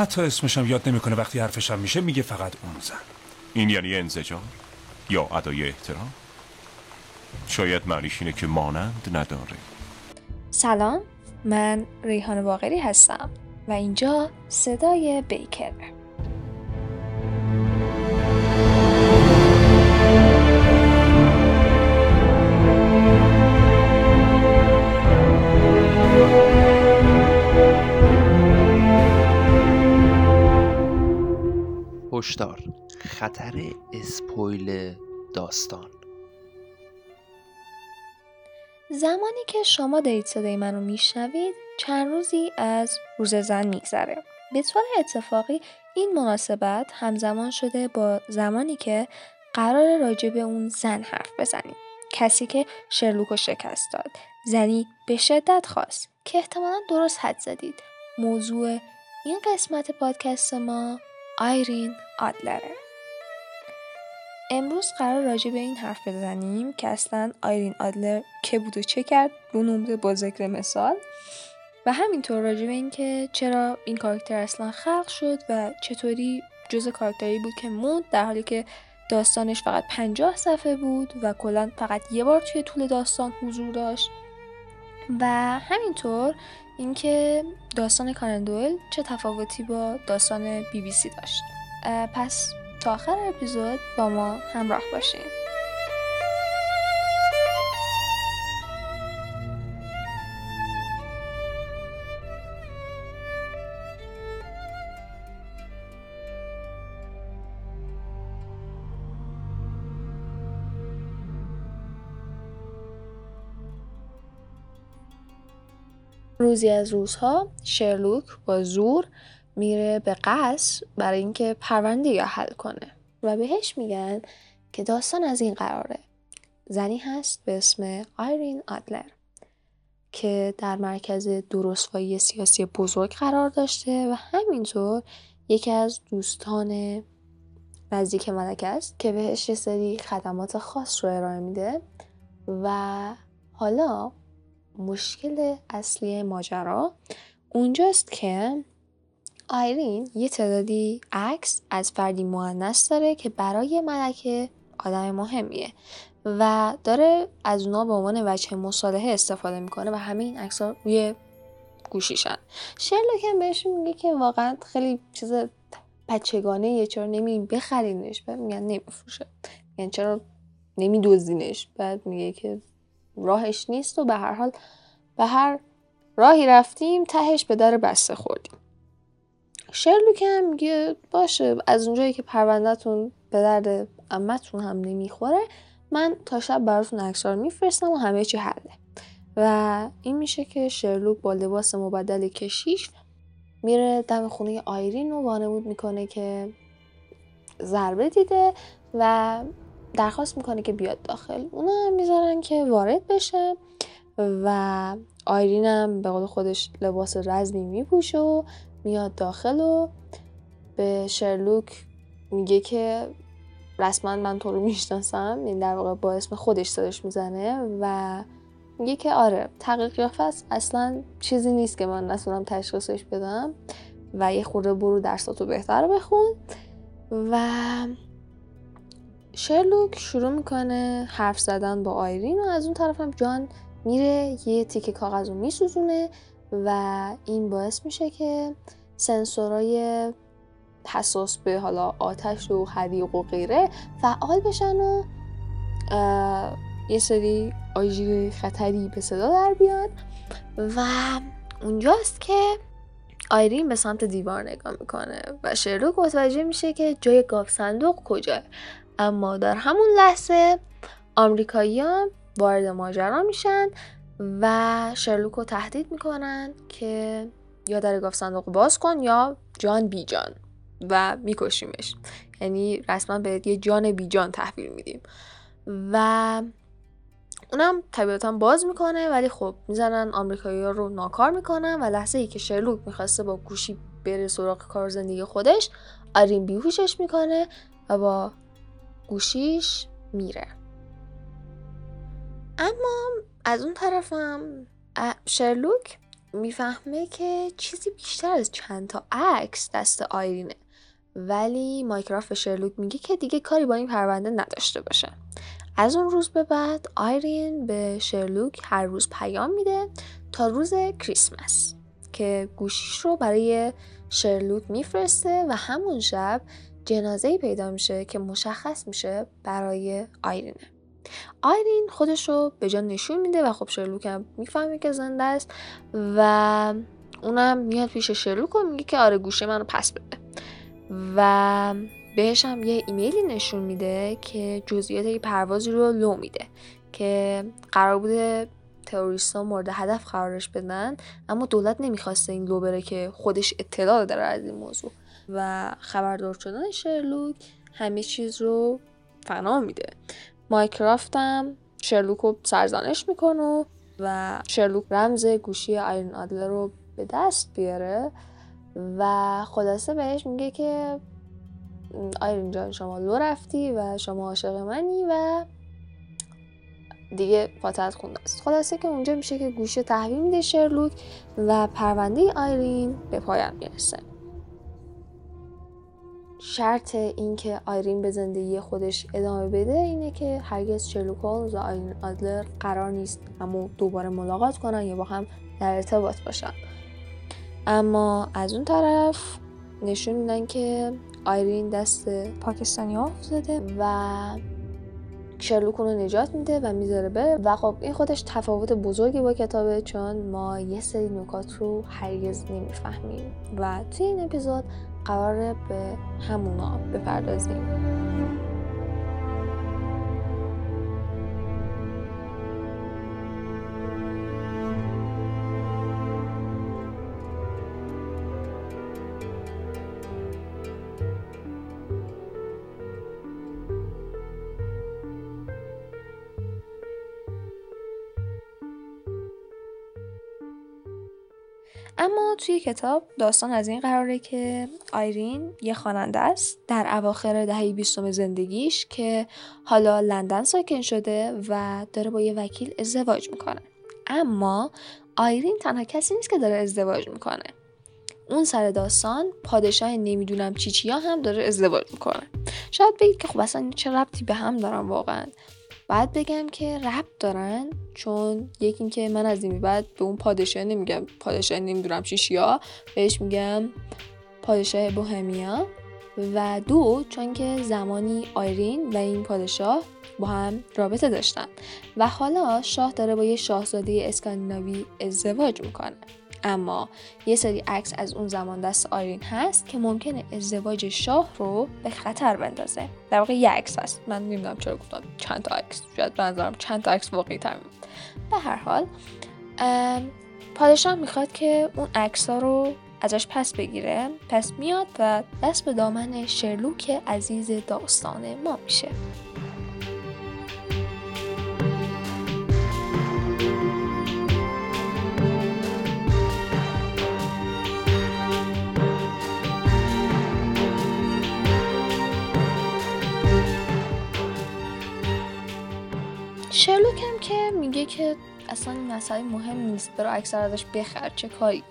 حتی اسمشم یاد نمی‌کنه وقتی حرفشم میشه میگه فقط اون زن. این یعنی انزجار؟ یا ادای احترام؟ شاید معنیش اینه که مانند نداره. سلام من ریحان باقری هستم و اینجا صدای بیکر. هشدار. خطر اسپویل داستان. زمانی که شما دارید صدای من رو میشنوید چند روزی از روز زن میگذره. به طور اتفاقی این مناسبت همزمان شده با زمانی که قرار راجع به اون زن حرف بزنیم. کسی که شرلوک رو شکست داد. زنی به شدت خواست. که احتمالا درست حد زدید. موضوع این قسمت پادکست ما آیرین آدلره. امروز قرار راجع به این حرف بزنیم که اصلا آیرین آدلر که بود و چه کرد رو نمره با ذکر مثال. و همینطور راجع به این که چرا این کاراکتر اصلا خلق شد و چطوری جز کاراکتری بود که موند در حالی که داستانش فقط پنجاه صفحه بود و کلا فقط یه بار توی طول داستان حضور داشت. و همینطور اینکه داستان کارندوئل چه تفاوتی با داستان بی بی سی داشت. پس تا آخر اپیزود با ما همراه باشین. روزی از روزها شرلوک با زور میره به قصر برای اینکه پرونده یا حل کنه و بهش میگن که داستان از این قراره. زنی هست به اسم آیرین آدلر که در مرکز درستوایی سیاسی بزرگ قرار داشته و همینطور یکی از دوستان نزدیک ملکه است که بهش یه سری خدمات خاص رو ارائه میده و حالا مشکل اصلی ماجرا اونجاست که آیرین یه تعدادی عکس از فردی مؤنث داره که برای ملکه آدم مهمیه و داره از اونا به عنوان وجه مصالحه استفاده می‌کنه و همه این عکس ها روی گوشیشن. شرلوک هم بهش میگه که واقعا خیلی چیز بچگانه یه چرا نمیریم بخرینش. بعد میگن نمیفروشه. میگن چرا نمیدوزینش بعد میگه که راهش نیست و به هر حال به هر راهی رفتیم تهش به در بسته خوردیم. شرلوک هم میگه باشه از اونجایی که پروندهتون به درد امتون هم نمی‌خوره من تا شب براتون اکسار میفرستم و همه چی حله. و این میشه که شرلوک با لباس مبدل کشیش میره دم خونه آیرین رو وانمود می‌کنه که ضربه دیده و درخواست می‌کنه که بیاد داخل. اونا هم می‌ذارن که وارد بشه و آیرین هم به قول خودش لباس رزمی میپوشه و میاد داخل و به شرلوک میگه که رسما من تو رو می‌شناسم. این در واقع با اسم خودش صداش می‌زنه و میگه که آره تحقیق قیافه اصلا چیزی نیست که من نتونم تشخیصش بدم و یه خورده برو درساتو بهتر بخون. و شرلوک شروع می‌کنه؟ حرف زدن با آیرین و از اون طرف هم جان میره یه تیکه کاغذ رو میسوزونه و این باعث میشه که سنسورای حساس به حالا آتش و حریق و غیره فعال بشن و یه سری آژیر خطری به صدا در بیاد و اونجاست که آیرین به سمت دیوار نگاه می‌کنه و شرلوک متوجه میشه که جای گاف صندوق کجاه اما در همون لحظه آمریکایی وارد ماجرا میشن و شرلوک رو تهدید می‌کنن که یا در گاف صندوق باز کن یا جان بی جان و میکشیمش. یعنی رسما به یه جان بی جان تحویل میدیم. و اونم طبیعتا باز می‌کنه ولی خب می‌زنن آمریکایی رو ناکار می‌کنن و لحظه ای که شرلوک می‌خواسته با گوشی بره سراغ کار زندگی خودش آرین بیهوشش می‌کنه و با گوشیش میره. اما از اون طرفم شرلوک می‌فهمه که چیزی بیشتر از چند تا عکس دست آیرینه. ولی مایکرافت به شرلوک میگه که دیگه کاری با این پرونده نداشته باشه. از اون روز به بعد آیرین به شرلوک هر روز پیام میده تا روز کریسمس که گوشیش رو برای شرلوک میفرسته و همون شب جنازه پیدا میشه که مشخص میشه برای آیرینه. آیرین خودش رو به جا نشون میده و خب شرلوک هم می‌فهمه که زنده است و اونم میاد پیش شرلوک و میگه که آره گوشه منو پس بده. و بهش هم یه ایمیلی نشون میده که جزئیات یه پروازی رو لو میده که قرار بوده تروریستا مورد هدف قرارش بدن اما دولت نمی‌خواسته این لو بره که خودش اطلاع داره از این موضوع. و خبردار شدن شرلوک همه چیز رو فنا میده. مایکرافت هم شرلوک رو سرزنش می‌کنه و شرلوک رمز گوشی آیرین آدلر رو به دست بیاره و خلاصه بهش میگه که آیرین جان شما لو رفتی و شما عاشق منی و دیگه فاتحت خونده است خلاصه که اونجا میشه که گوشه تحویل میده شرلوک و پرونده آیرین به پایان می‌رسه. شرط اینکه آیرین به زندگی خودش ادامه بده اینه که هرگز شرلوک و آیرین آدلر قرار نیست اما دوباره ملاقات کنن یا با هم در ارتباط باشن. اما از اون طرف نشون میدن که آیرین دست پاکستانی ها افتاده و شرلوک رو نجات میده و می‌ذاره بره. و خب این خودش تفاوت بزرگی با کتابه چون ما یه سری نکات رو هرگز نمی‌فهمیم. و توی این اپیزود قراره به همونا بپردازیم. توی کتاب داستان از این قراره که آیرین یه خواننده است در اواخر دهه بیستم زندگیش که حالا لندن ساکن شده و داره با یه وکیل ازدواج می‌کنه. اما آیرین تنها کسی نیست که داره ازدواج می‌کنه. اون سر داستان پادشاه نمی‌دونم چی چیا هم داره ازدواج می‌کنه. شاید بگید که خب اصلا چه ربطی به هم دارن واقعا؟ بعد بگم که ربط دارن چون یکی اینکه من از این بعد به اون پادشاه نمیگم. پادشاه نمی‌دونم چیشیا بهش میگم پادشاه بوهمیا. و دو چون که زمانی آیرین و این پادشاه با هم رابطه داشتن. و حالا شاه داره با یه شاهزاده اسکاندیناوی ازدواج می‌کنه. اما یه سری عکس از اون زمان دست آیرین هست که ممکنه ازدواج شاه رو به خطر بندازه. در واقع یه عکس هست. من نمی‌دونم چرا گفتم چند تا عکس. شاید بنظرم چند تا عکس واقعی تر به هر حال پادشاه می‌خواد که اون عکس ها رو ازش پس بگیره. پس میاد و دست به دامن شرلوک عزیز داستان ما میشه. میگه که اصلا این مسئله مهم نیست برو اکثر ازش بخر چه کاری.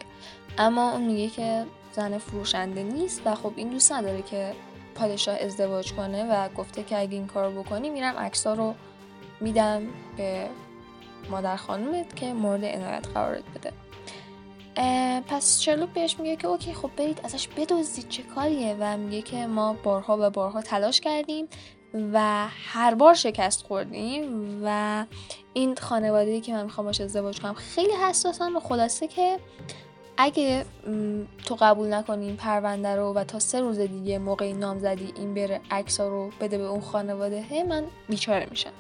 اما اون میگه که زن فروشنده نیست و خب این دوست نداره که پادشاه ازدواج کنه و گفته که اگه این کار بکنی میرم عکسا رو میدم به مادر خانومت که مورد عنایت قرارت بده. پس شرلوک بهش میگه که اوکی خب برید ازش بدزدید چه کاریه و میگه که ما بارها و بارها تلاش کردیم و هر بار شکست خوردیم و این خانواده که من می‌خوام باش ازدواج کنم خیلی حساسن و خلاصه که اگه تو قبول نکنی این پرونده رو و تا سه روز دیگه موقع نامزدی این بره عکس رو بده به اون خانواده هی من بیچاره میشم.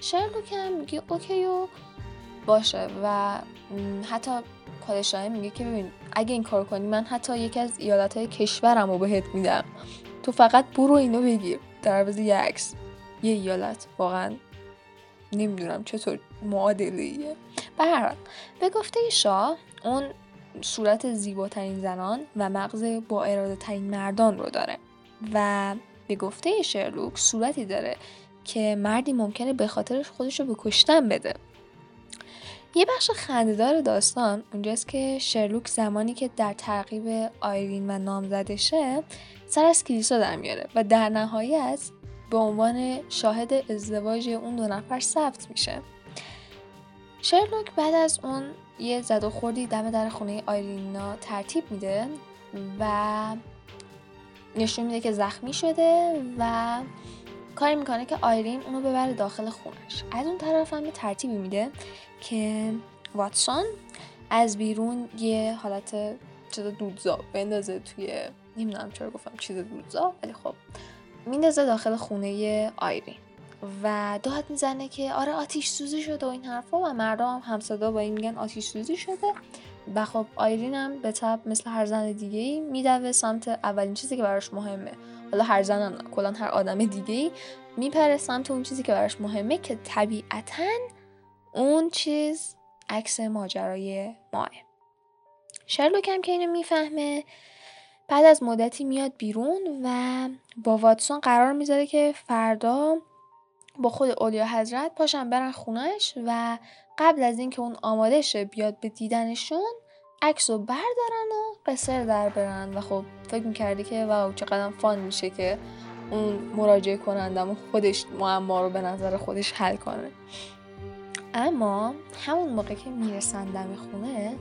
شرلوک هم میگه اوکی و باشه و حتی پادشاهی میگه که ببین اگه این کار کنی من حتی یکی از ایالت های کشورم رو بهت میدم. تو فقط برو اینو بگیر در عوض یه عکس. یه ایالت. واقعا نمی‌دونم چطور معادله به هر حال به گفته شاه اون صورت زیباترین زنان و مغز با اراده ترین مردان رو داره. و به گفته شرلوک صورتی داره که مردی ممکنه به خاطرش خودش رو به کشتن بده. یه بخش خندهدار داستان اونجاست که شرلوک زمانی که در تعقیب آیرین و نامزدشه سر از کلیسا در میاره و در نهایت به عنوان شاهد ازدواج اون دو نفر ثبت میشه. شرلوک بعد از اون یه زد و خوردی دم در خونه آیرینا ترتیب میده و نشون میده که زخمی شده و کاری می‌کنه که آیرین اونو ببره داخل خونش. از اون طرف هم یه ترتیبی میده که واتسون از بیرون یه حالت چیز دودزا بندازه توی نمی‌دونم چرا گفتم چیز دودزا ولی خب میندازه داخل خونه آیرین و داد می‌زنه که آره آتیش سوزی شده و این حرفا و مردم هم همصدا با این میگن آتیش سوزی شده. و خب آیرین هم به طب مثل هر زن دیگه ای میدوه سمت اولین چیزی که براش مهمه. حالا هر زن کلا هر آدم دیگه ای میپره سمت اون چیزی که براش مهمه که طبیعتا اون چیز عکس ماجرای ماه. شرلوک هم که اینو می‌فهمه بعد از مدتی میاد بیرون و با واتسون قرار می‌ذاره که فردا با خود اولیا حضرت پاشن برن خونش و قبل از اینکه اون آماده شه بیاد به دیدنشون عکس رو بردارن و قصر در برن. و خب فکر می‌کردی که واو چقدر فان میشه که اون مراجعه کنندم خودش معما رو به نظر خودش حل کنه. اما همون موقع که می‌رسن دم خونه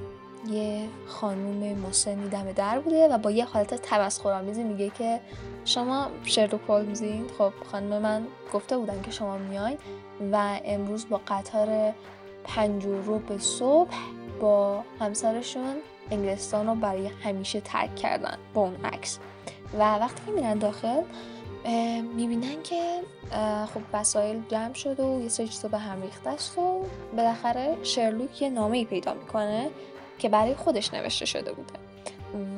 یه خانوم مسنی دم در بوده و با یه حالت تمسخرآمیزی میگه که شما شرلوک هولمزین خب خانم من گفته بودن که شما میاین و امروز با قطار پنج رو به صبح با همسرشون انگلستان رو برای همیشه ترک کردن با اون عکس. و وقتی که میرن داخل می‌بینن که خب وسایل جمع شده و یه سری چیزا به هم ریخته است و بالاخره شرلوک یه نامه ای پیدا می‌کنه که برای خودش نوشته شده بوده.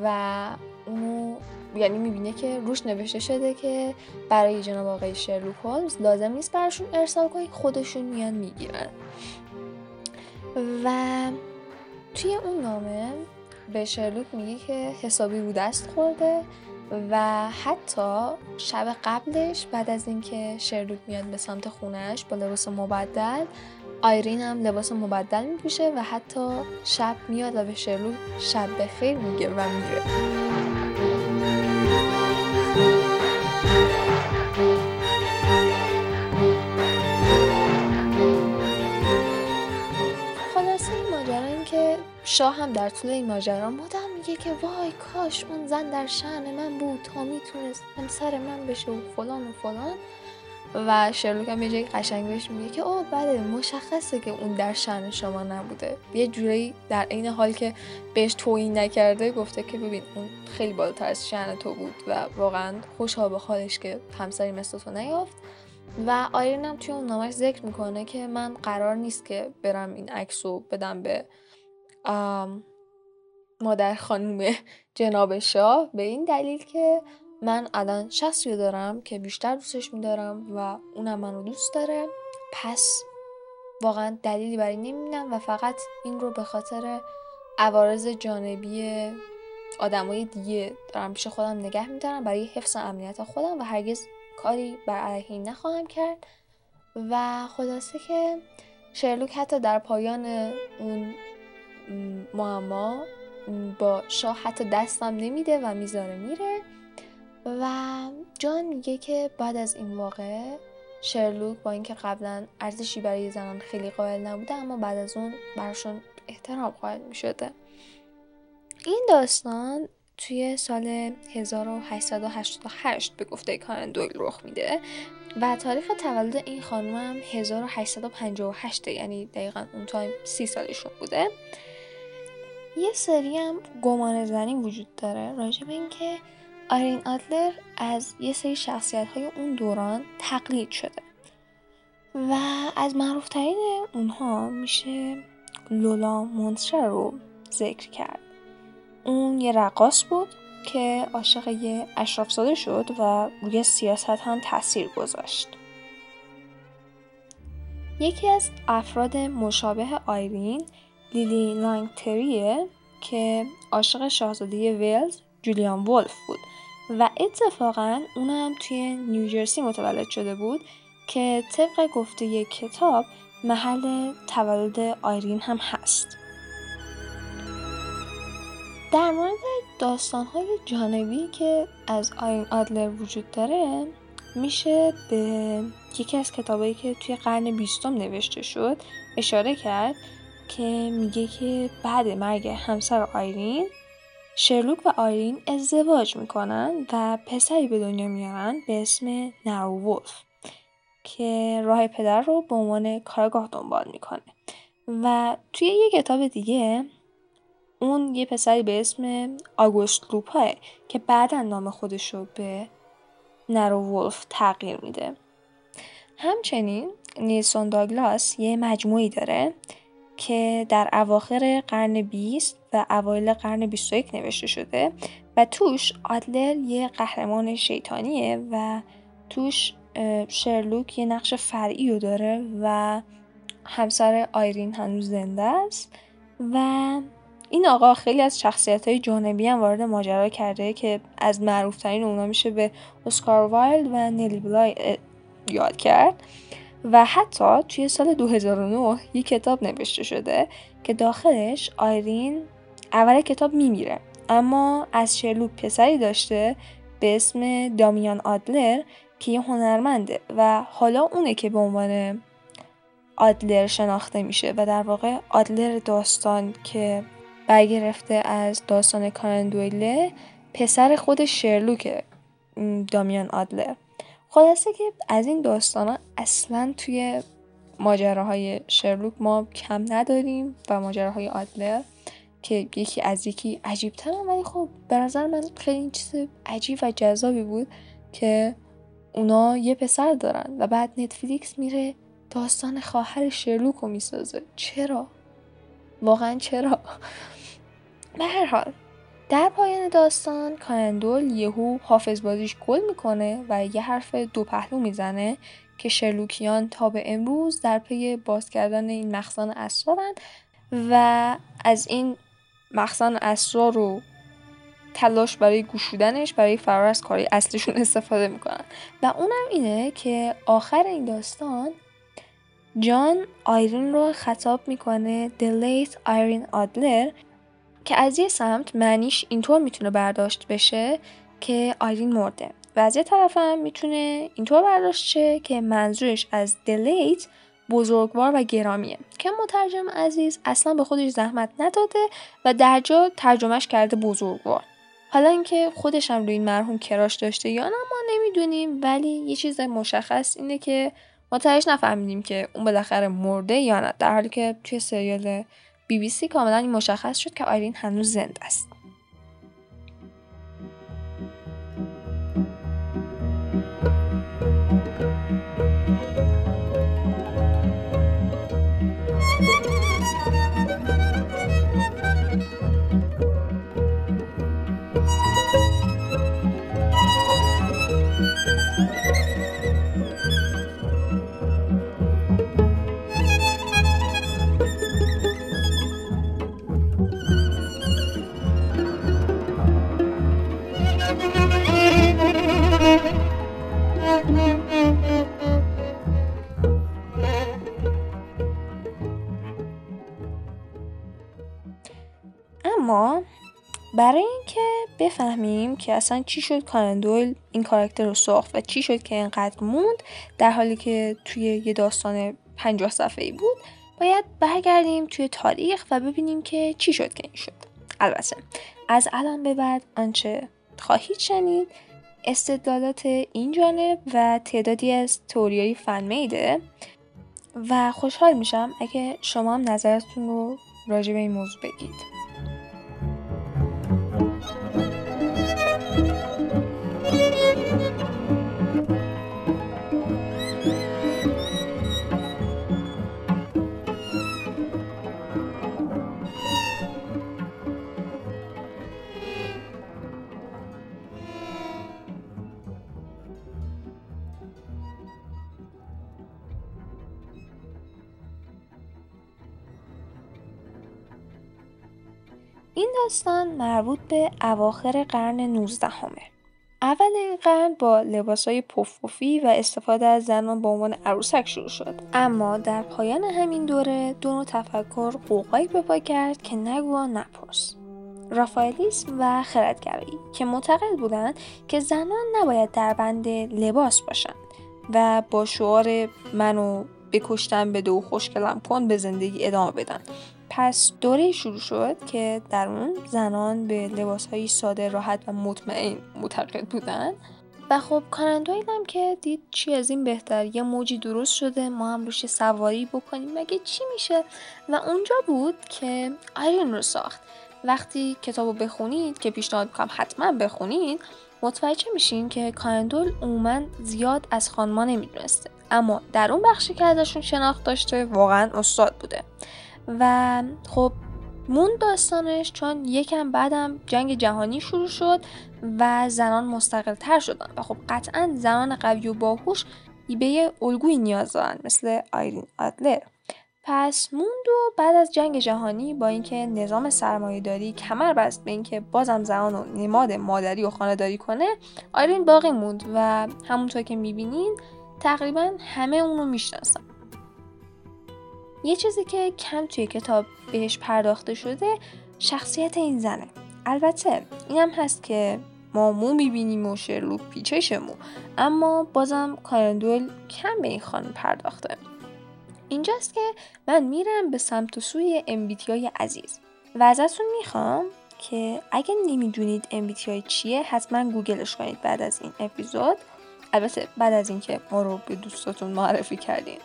و اونو یعنی می‌بینه که روش نوشته شده که برای جناب آقای شرلوک هولمز لازم نیست براشون ارسال کنی خودشون میان می‌گیرن. و توی اون نامه به شرلوک میگه که حسابی رو دست خورده و حتی شب قبلش بعد از اینکه شرلوک میاد به سمت خونش با لباس مبدل آیرین هم لباس مبدل میپوشه و حتی شب میاد و به شرلوک شب بخیر میگه و میره. شاه هم در طول این ماجرا مدام میگه که وای کاش اون زن در شعن من بود تا می‌تونست همسر من بشه و فلان و فلان. و شرلوک هم یه جایی قشنگ بهش میگه که اوه بله مشخصه که اون در شن شما نبوده. یه جوری در عین حال که بهش توهین نکرده گفته که ببین اون خیلی بالاتر از شن تو بود و واقعا خوشحال به حالش که همسری مثل تو نیافت. و آیرین هم توی اون نامش ذکر می‌کنه که من قرار نیست که برم این عکس رو بدم به مادر خانم جناب شاه به این دلیل که من الان شخصی دارم که بیشتر دوستش میدارم و اونم منو دوست داره پس واقعا دلیلی برای نمی‌بینم و فقط این رو به خاطر عوارض جانبی آدمای دیگه دارم پیش خودم نگه میدارم برای حفظ امنیت خودم و هرگز کاری بر علیه این نخواهم کرد. و خلاصه که شرلوک حتی در پایان اون معما با شاه حتی دستم نمیده و می‌ذاره میره و جان میگه که بعد از این واقع شرلوک با اینکه قبلا ارزشی برای زنان خیلی قائل نبوده اما بعد از اون براشون احترام قائل می‌شده. این داستان توی سال 1888 به گفته کارن دویل رخ میده و تاریخ تولد این خانم هم 1858 یعنی دقیقا اون تایم سی سالشون بوده. یه سری هم گمان زنی وجود داره راجع به اینکه آرین آدلر از یه سری شخصیت های اون دوران تقلید شده و از معروفترین اونها میشه لولا مونتره رو ذکر کرد. اون یه رقاص بود که عاشق یه اشرافزاده شد و روی سیاست هم تاثیر گذاشت. یکی از افراد مشابه آیرین لیلی لانگتریه که عاشق شاهزاده ولز جولیان ولف بود. و اتفاقا اونم توی نیوجرسی متولد شده بود که طبق گفته یک کتاب محل تولد آیرین هم هست. در مورد داستانهای جانبی که از آیرین آدلر وجود داره میشه به یکی از کتابایی که توی قرن بیستم نوشته شد اشاره کرد که میگه که بعد مرگ همسر آیرین شرلوک و آیرین ازدواج می‌کنن و پسری به دنیا میارن به اسم نروولف که راه پدر رو به عنوان کارگاه دنبال می‌کنه. و توی یه کتاب دیگه اون یه پسری به اسم آگوست لوپاه که بعدا نام خودش رو به نروولف تغییر میده. همچنین نیلسون داگلاس یه مجموعی داره که در اواخر قرن 20 و اوایل قرن 21 نوشته شده و توش آدلر یه قهرمان شیطانیه و توش شرلوک یه نقش فرعی رو داره و همسر آیرین هنوز زنده است و این آقا خیلی از شخصیت های جانبی هم وارد ماجرا کرده که از معروفترین اونا میشه به اسکار وایلد و نلی بلای یاد کرد. و حتی توی سال 2009 یک کتاب نوشته شده که داخلش آیرین اول کتاب میمیره. اما از شرلوک پسری داشته به اسم دامیان آدلر که یه هنرمنده و حالا اونه که به عنوان آدلر شناخته میشه و در واقع آدلر داستان که برگرفته از داستان کارندویله پسر خود شرلوک دامیان آدلر. خلاصه که از این داستان ها اصلا توی ماجراهای شرلوک ما کم نداریم و ماجراهای آدلر که یکی از یکی عجیب ولی خب به نظر من خیلی چیز عجیب و جذابی بود که اونا یه پسر دارن و بعد نتفلیکس میره داستان خواهر شرلوک رو می‌سازه چرا؟ واقعا چرا؟ به هر حال در پایان داستان کانندول یهو حافظ بازیش گل می‌کنه و یه حرف دو پهلو می‌زنه که شرلوکیان تا به امروز در پی باز کردن این مخزن اسرارن و از این مخزن اسرار رو تلاش برای گوشودنش برای فرار از کاری اصلیشون استفاده می‌کنن. و اونم اینه که آخر این داستان جان آیرین رو خطاب می‌کنه The late آدلر که از یه سمت معنیش اینطور می‌تونه برداشت بشه که آیرین مرده و از یه طرف هم می‌تونه اینطور برداشت شه که منظورش از دلیت بزرگوار و گرامیه. که مترجم عزیز اصلا به خودش زحمت نداده و در جا ترجمهش کرده بزرگوار. حالا اینکه خودش هم روی این مرحوم کراش داشته یا نه ما نمی‌دونیم ولی یه چیز مشخص اینه که ما تهش نفهمیدیم که اون بالاخره مرده یا نه. در حالی که توی سریال بی بی سی کاملا مشخص شد که آیرین هنوز زنده است. بفهمیم که اصلا چی شد کانندویل این کاراکتر رو ساخت و چی شد که اینقدر موند در حالی که توی یه داستان پنجاه صفحه ای بود. باید برگردیم توی تاریخ و ببینیم که چی شد که این شد. البته از الان به بعد آنچه خواهید شنید استدلالات این جانب و تعدادی از توریای فنمیده و خوشحال میشم اگه شما هم نظرتون رو راجع به این موضوع بگید. این داستان مربوط به اواخر قرن 19 همه. اول این قرن با لباس های پفپفی و استفاده از زنان به عنوان عروسک شروع شد. اما در پایان همین دوره دو نوع تفکر قوقایی به پا کرد که نگو نپرس رافائلیسم و خردگرایی که معتقد بودند که زنان نباید در بند لباس باشند و با شعار منو بکشتن به دو خوشگلم کن به زندگی ادامه بدن. پس دوره شروع شد که در اون زنان به لباسهایی ساده راحت و مطمئن معتقد بودن. و خب کانندویل هم که دید چی از این بهتر یه موجی درست شده ما هم روش سواری بکنیم. مگه چی میشه؟ و اونجا بود که آیرین رو ساخت. وقتی کتابو بخونید که پیشنهاد می‌کنم حتما بخونید متوجه میشین که کانندول عموما زیاد از خانما نمی‌دونسته. اما در اون بخشی که ازشون شناخت داشته واقعا استاد بوده. و خب مون داستانش چون یکم بعدم جنگ جهانی شروع شد و زنان مستقل تر شدن و خب قطعا زنان قوی و باهوش به یه الگوی نیاز دارن مثل آیرین آدلر. پس موند و بعد از جنگ جهانی با اینکه نظام داری کمر بست به اینکه بازم زنان و نماد مادری و خانهداری کنه آیرین باقی موند و همونطور که می‌بینین تقریبا همه اونو می‌شناسن. یه چیزی که کم توی کتاب بهش پرداخته شده شخصیت این زنه. البته این هم هست که ما مو می‌بینیم و شرلوک پیچش مو اما بازم کارندول کم به این خانم پرداخته. اینجاست که من میرم به سمت و سوی های عزیز. و ازتون می‌خوام که اگه نمی‌دونید های چیه حتما گوگلش کنید بعد از این اپیزود. البته بعد از اینکه ما رو به دوستاتون معرفی کردین.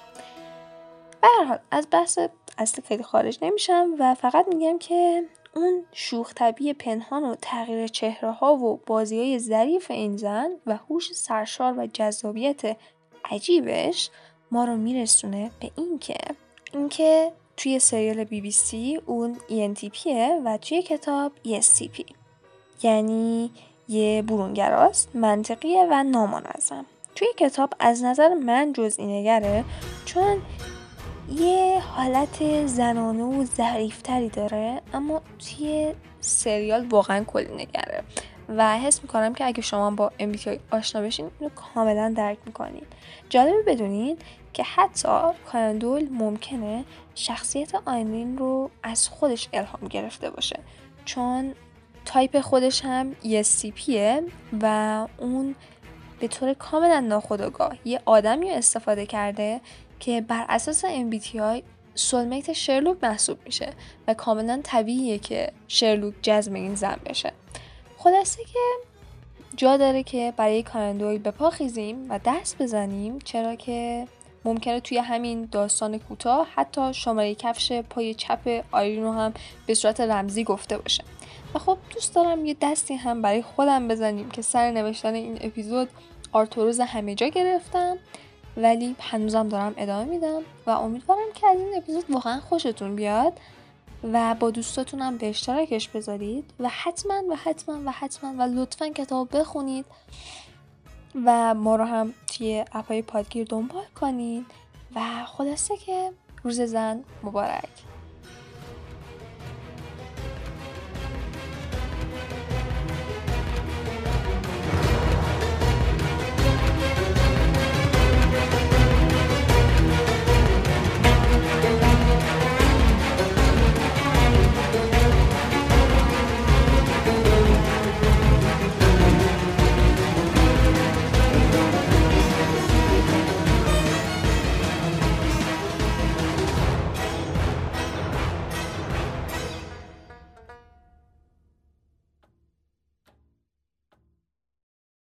به حال از بحث اصلی خیلی خارج نمیشم و فقط میگم که اون شوخ طبیع پنهان و تغییر چهره ها و بازی های ظریف این زن و هوش سرشار و جذابیت عجیبش ما رو میرسونه به اینکه اینکه توی سریال بی بی سی اون ENTP و توی کتاب ESTP یعنی یه برونگراست منطقیه و نامنظم. توی کتاب از نظر من جزئی نگره چون یه حالت زنانه و ظریفتری داره اما توی سریال واقعا کلی نگره. و حس می‌کنم که اگه شما با MBTI آشنا بشین اینو کاملا درک می‌کنین. جالبه بدونید که حتی کانن دویل ممکنه شخصیت آیرین رو از خودش الهام گرفته باشه. چون تایپ خودش هم ESTP ه و اون به طور کاملا ناخودآگاه یه آدمی رو استفاده کرده که بر اساس MBTI soulmate شرلوک محسوب میشه و کاملا طبیعیه که شرلوک جذب این زن بشه. خلاصه که جا داره که برای کانن دویل به پا خیزیم و دست بزنیم چرا که ممکنه توی همین داستان کوتاه حتی شماره کفش پای چپ آیرین رو هم به صورت رمزی گفته باشه. و خب دوست دارم یه دستی هم برای خودم بزنیم که سر نوشتن این اپیزود آرتوروز همه جا گرفتم ولی هنوزم دارم ادامه میدم و امیدوارم که از این اپیزود واقعا خوشتون بیاد و با دوستاتونم به اشتراکش بذارید و حتما و حتما و حتما و لطفا کتاب بخونید و ما رو هم توی اپای پادگیر دنبال کنید و خلاصه که روز زن مبارک.